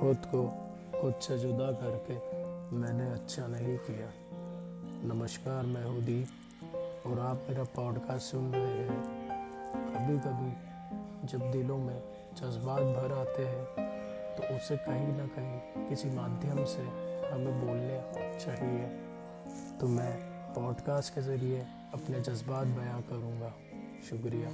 खुद को खुद से जुदा करके मैंने अच्छा नहीं किया। नमस्कार, मैं हूँ दीप और आप मेरा पॉडकास्ट सुन रहे हैं। कभी कभी जब दिलों में जज्बात भर आते हैं तो उसे कहीं ना कहीं किसी माध्यम से हमें बोलने चाहिए। तो मैं पॉडकास्ट के ज़रिए अपने जज्बात बयां करूँगा। शुक्रिया।